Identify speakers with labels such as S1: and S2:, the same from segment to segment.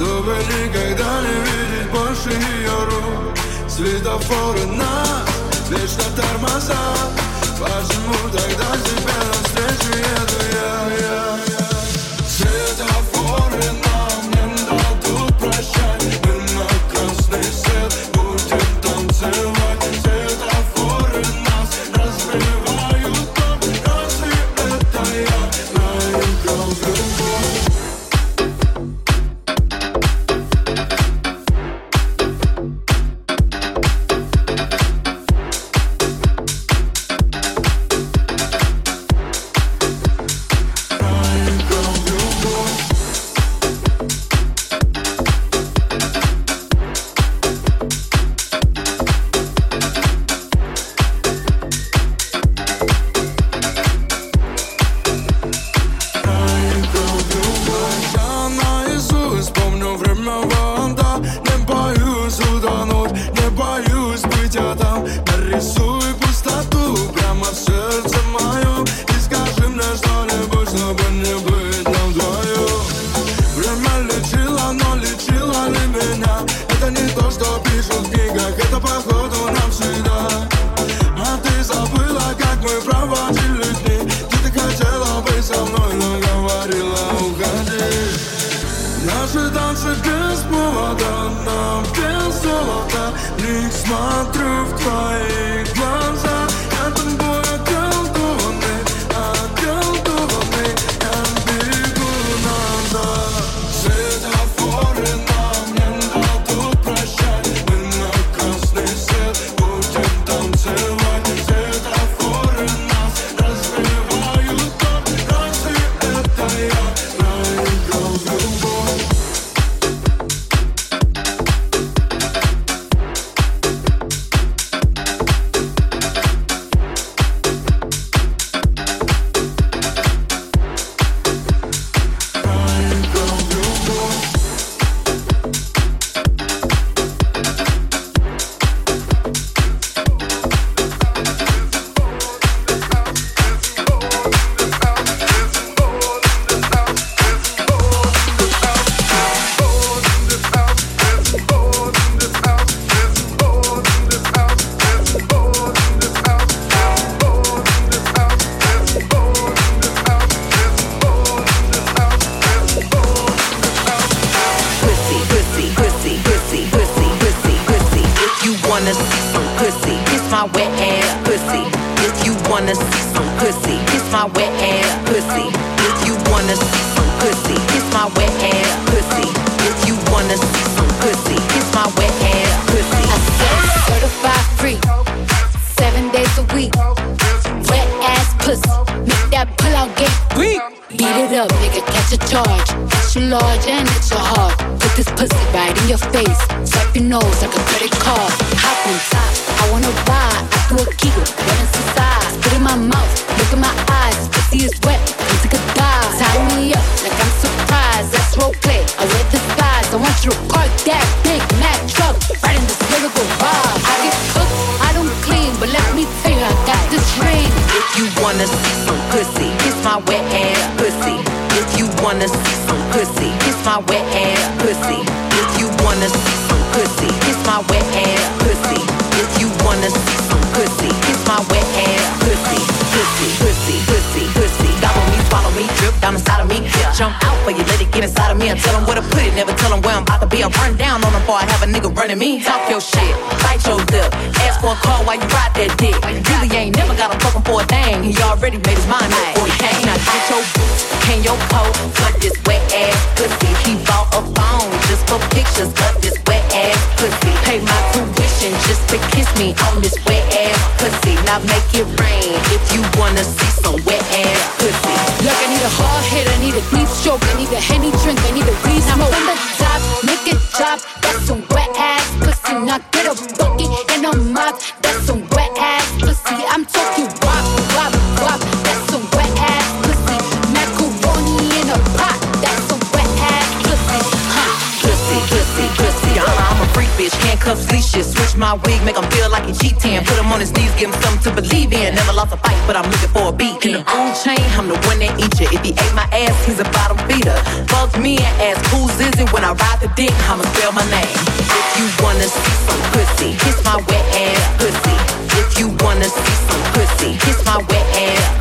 S1: Чтобы никогда не видеть больше ее рук? Светофоры нас вечно тормоза Почему тогда тебе навстречу еду я, я,
S2: right in your face. Swipe your nose like a credit card. Hop on top, I wanna ride. I do a kegel, run inside. Spit in my mouth, look in my eyes. Pussy is wet, come take a dive. Tie me up like I'm surprised. That's role play. I wear disguise. I want you to park that big Mac truck right in this lyrical vibe. I get cooked, I don't clean, but let me tell you, I got this ring.
S3: If you wanna see some pussy, kiss my wet ass pussy. If you wanna see some pussy, kiss my wet ass pussy. Wanna see some pussy, kiss my wet ass pussy. If you wanna see some pussy, kiss my wet ass. Pussy, pussy, pussy, Jump out for you, let it get inside of me and tell them where to put it. Never tell them where I'm about to be. I'm run down on them before I have a nigga running me. Talk your shit, bite your lip. Ask for a call while you ride that dick. You Really ain't never got him fucking for a thing. He already made his mind up before he came. Now get your boots and your coat for this wet ass pussy. He bought a phone just for pictures of this wet ass pussy. Pay my tuition just to kiss me on this wet ass pussy. Now make it rain if you wanna see chain, I'm the one that eat you. If he ate my ass, he's a bottom feeder. Fuck me and ask who's is it when I ride the dick, I'ma spell my name. If you wanna see some pussy, kiss my wet ass pussy. If you wanna see some pussy, kiss my wet ass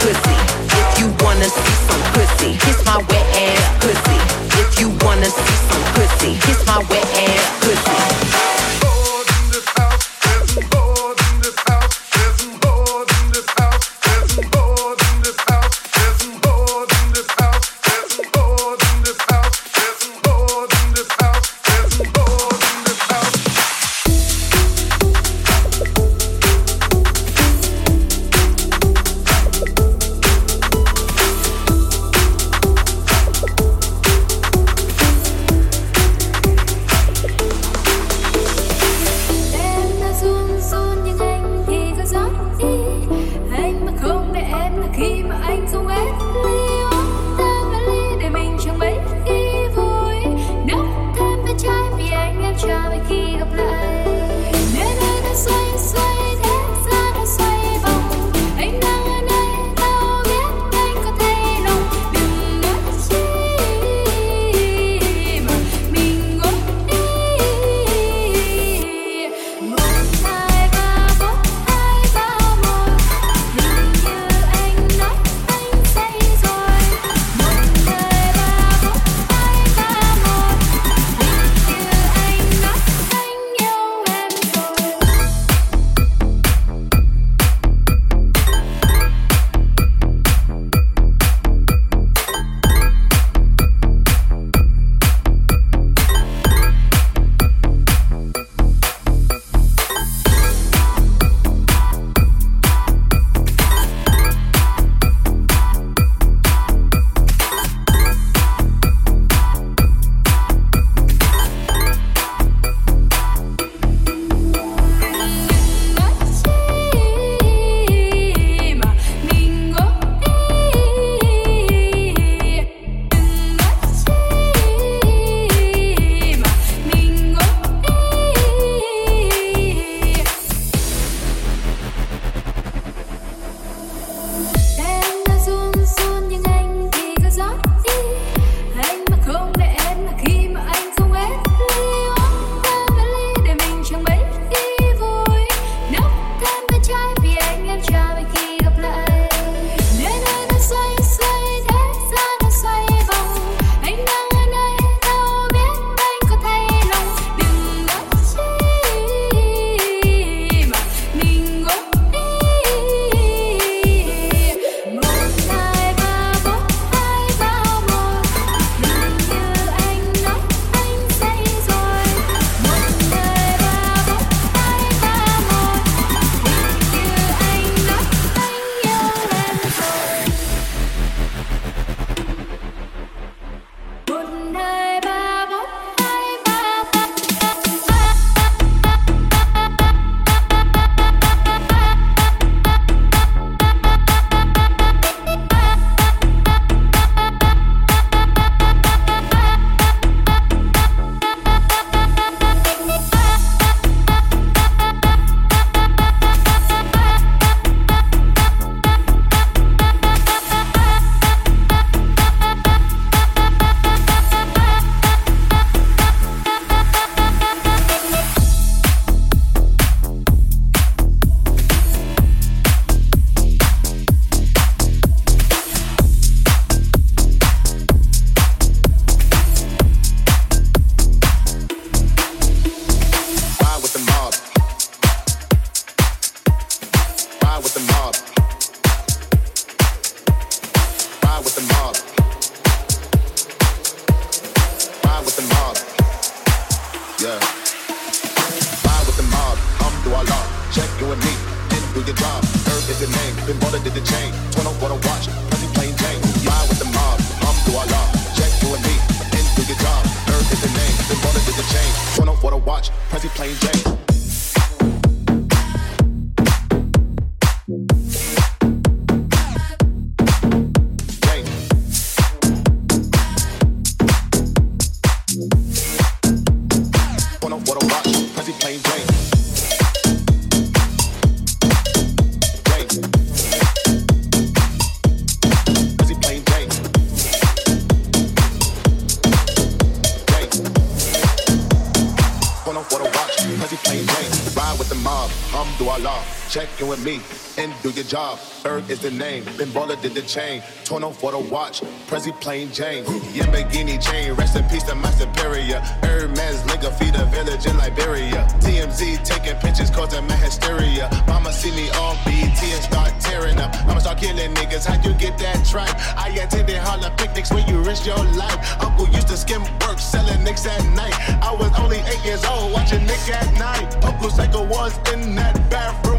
S4: in with me and do your job. Erg is the name, Ben Baller did the chain. Torn on for the watch, Prezi plain Jane. Yamborghini chain, rest in peace to my superior. Hermes Linga feed a village in Liberia. TMZ taking pictures causing my hysteria. Mama see me on BT and start tearing up. I'ma start killing niggas, how you get that tripe? I attended Harlem picnics where you risk your life. Uncle used to skim work, selling nicks at night. I was only eight years old, watching Nick at night. Uncle Psycho was in that bathroom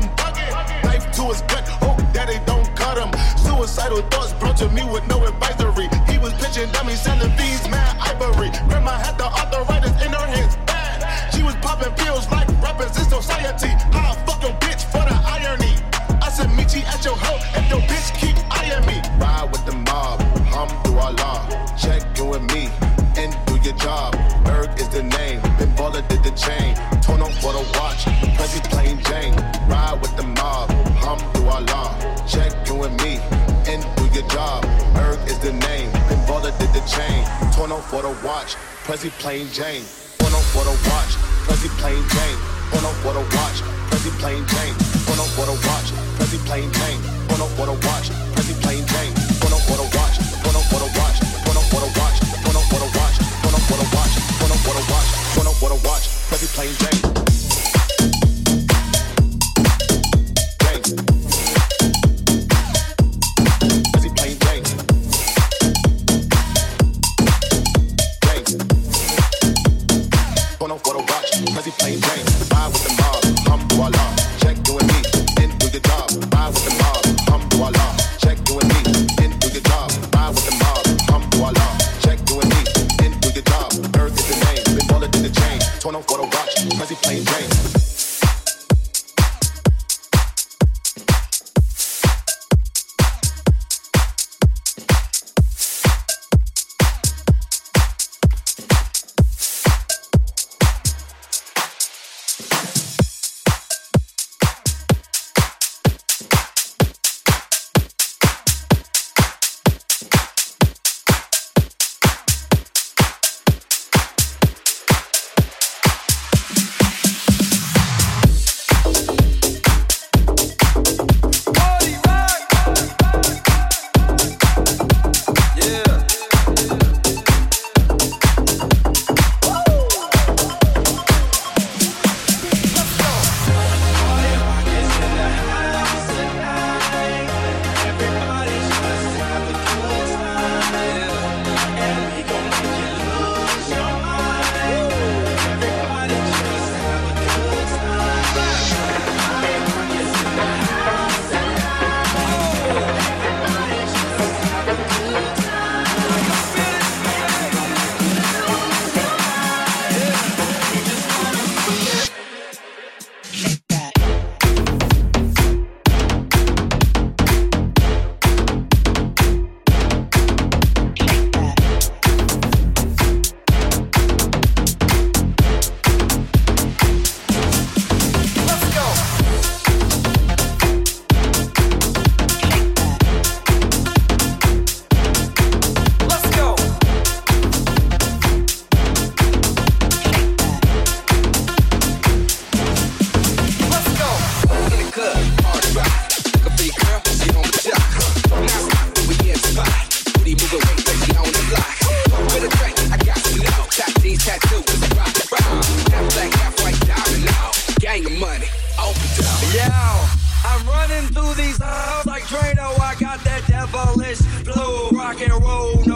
S4: to his gut, hope that they don't cut him. Suicidal thoughts brought to me with no advisory. He was pitching dummies, selling bees, mad ivory. Grandma had the arthritis in her hands, bad. She was popping pills like rappers in society. I'll fuck your bitch for the irony. I said, meet you at your hoe if your bitch keep eyeing me. Ride with the mob, hum through our law. Check in with me and do your job. Erg is the name, Baller did the chain. Chain. Torn for the watch, Prezi plain Jane. Torn on for the watch, Prezi plain Jane. Torn on for the watch, Prezi plain Jane. Torn on for the watch, Prezi plain Jane. Torn on for the watch, Prezi plain Jane. Torn on for the watch, torn on for the watch, torn on for the watch, torn on for the watch, torn on for the watch, torn on for the watch, torn on for the watch, Prezi plain. Jane. taller than the chain. Torn off for the watch, cause he playing games.
S5: rock and roll.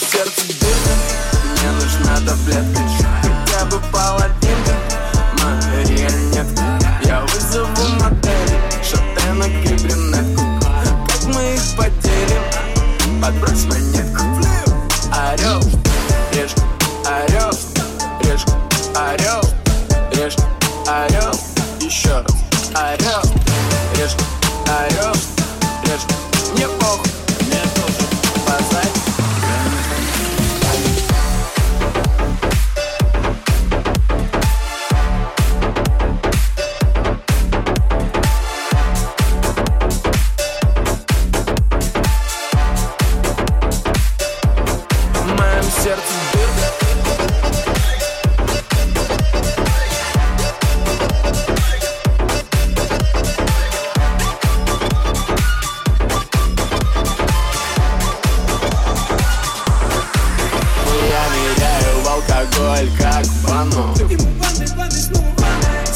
S6: сердце. Дурно Мне нужна таблетка. чувств алкоголь как в ванну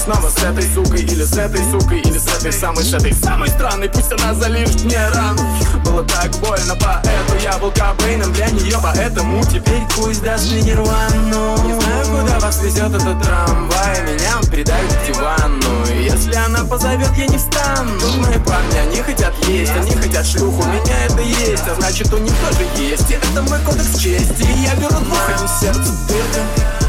S6: снова с этой сукой Или с этой сукой, или с этой самой шатой. Самой странной, пусть она залижет мне рану. Было так больно, поэтому я был Кобейном для нее Поэтому теперь пусть даст мне нирвану Не знаю, куда вас везет этот трамвай Меня он придавит в дивану если она позовет, я не встану. Мои парни, они хотят есть, они хотят шлюху, У меня это есть, а значит у них тоже есть. И это мой кодекс чести. Я беру двух сердце дырка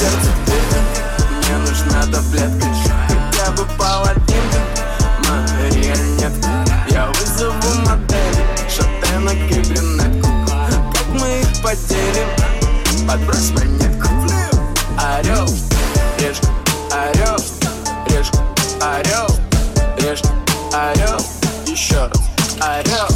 S6: сердце Мне нужна таблетка Хотя бы паладин Марионетка Я вызову модели Шатенок и брюнетку Как мы их поделим Подбрось монетку Орел, решка, орел Решка, орел, решка, орел Еще раз I've helped.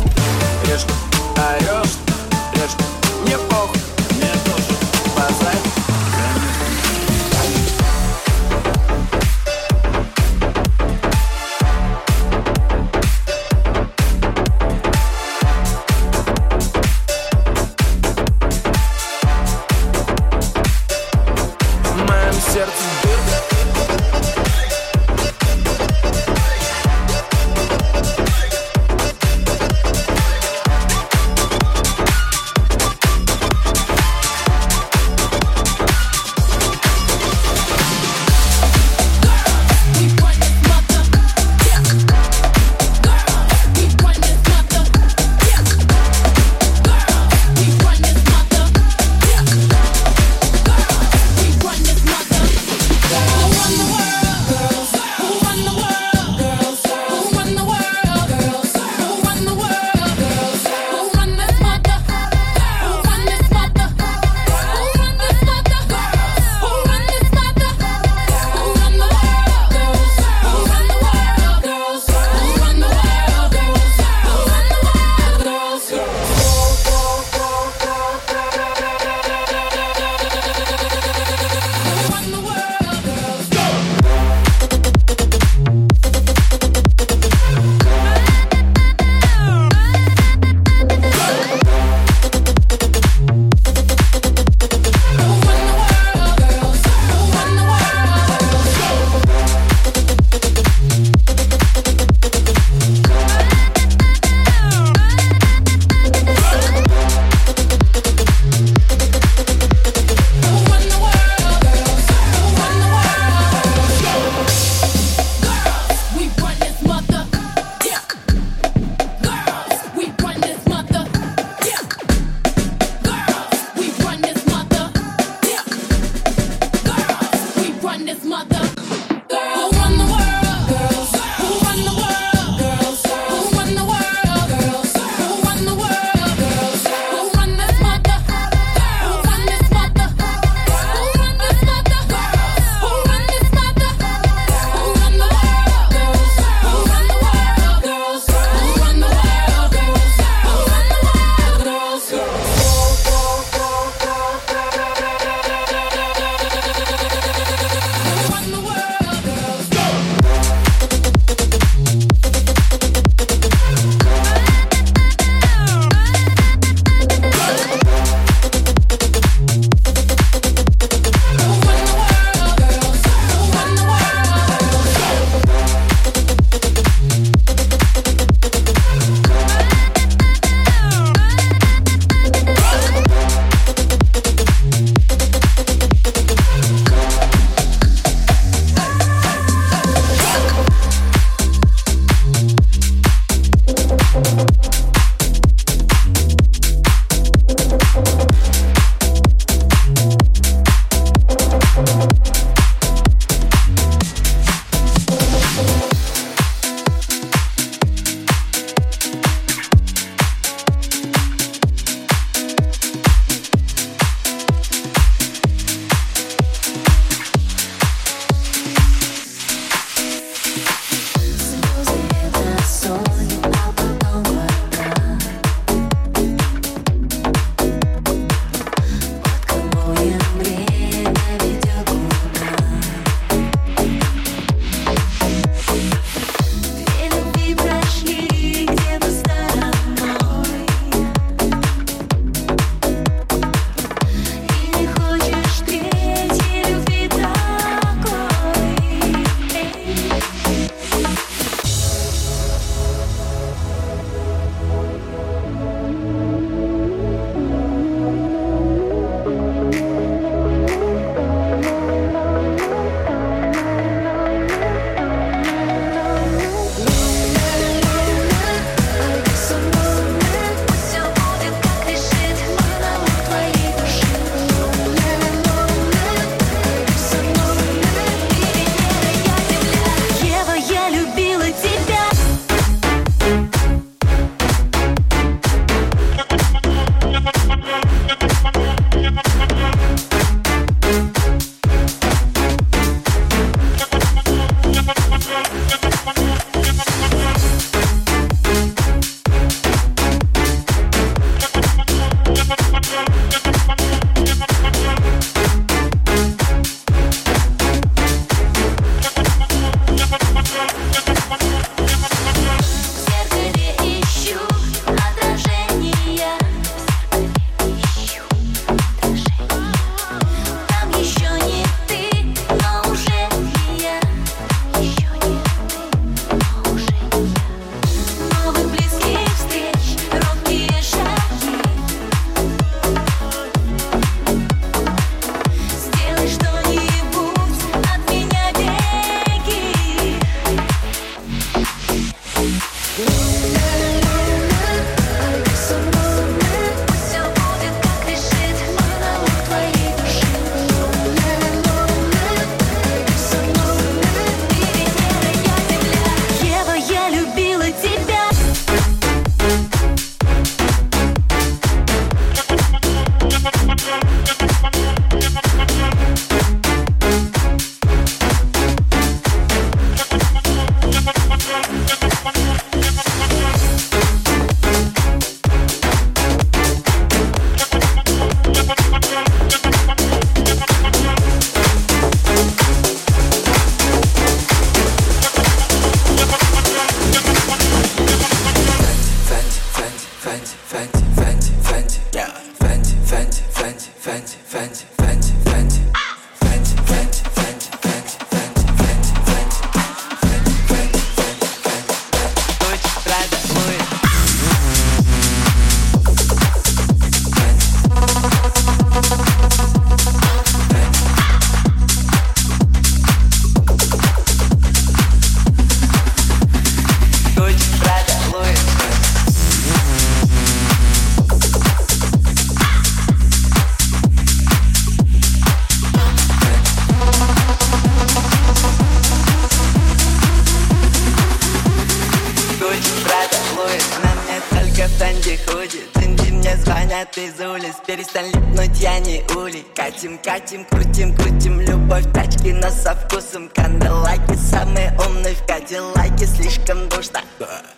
S7: Катим, катим, крутим, крутим Любовь тачки, но со вкусом. Канделаки самые умные в Кадиллаке Слишком душно.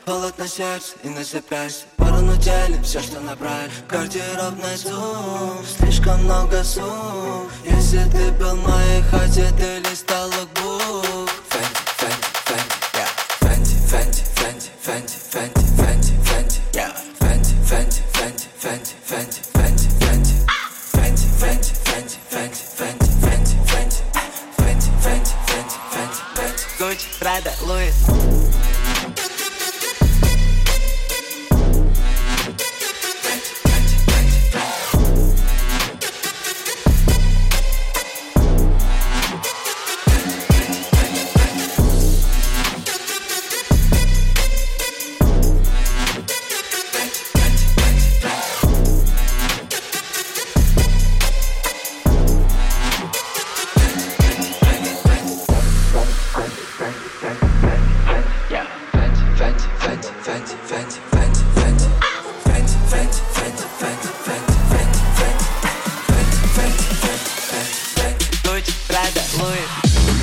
S8: Холод на сердце и на запястье. Пару на теле, все, что набрали. Гардеробный зум Слишком много сум. Если ты был моей хате, ты листал
S7: Yeah.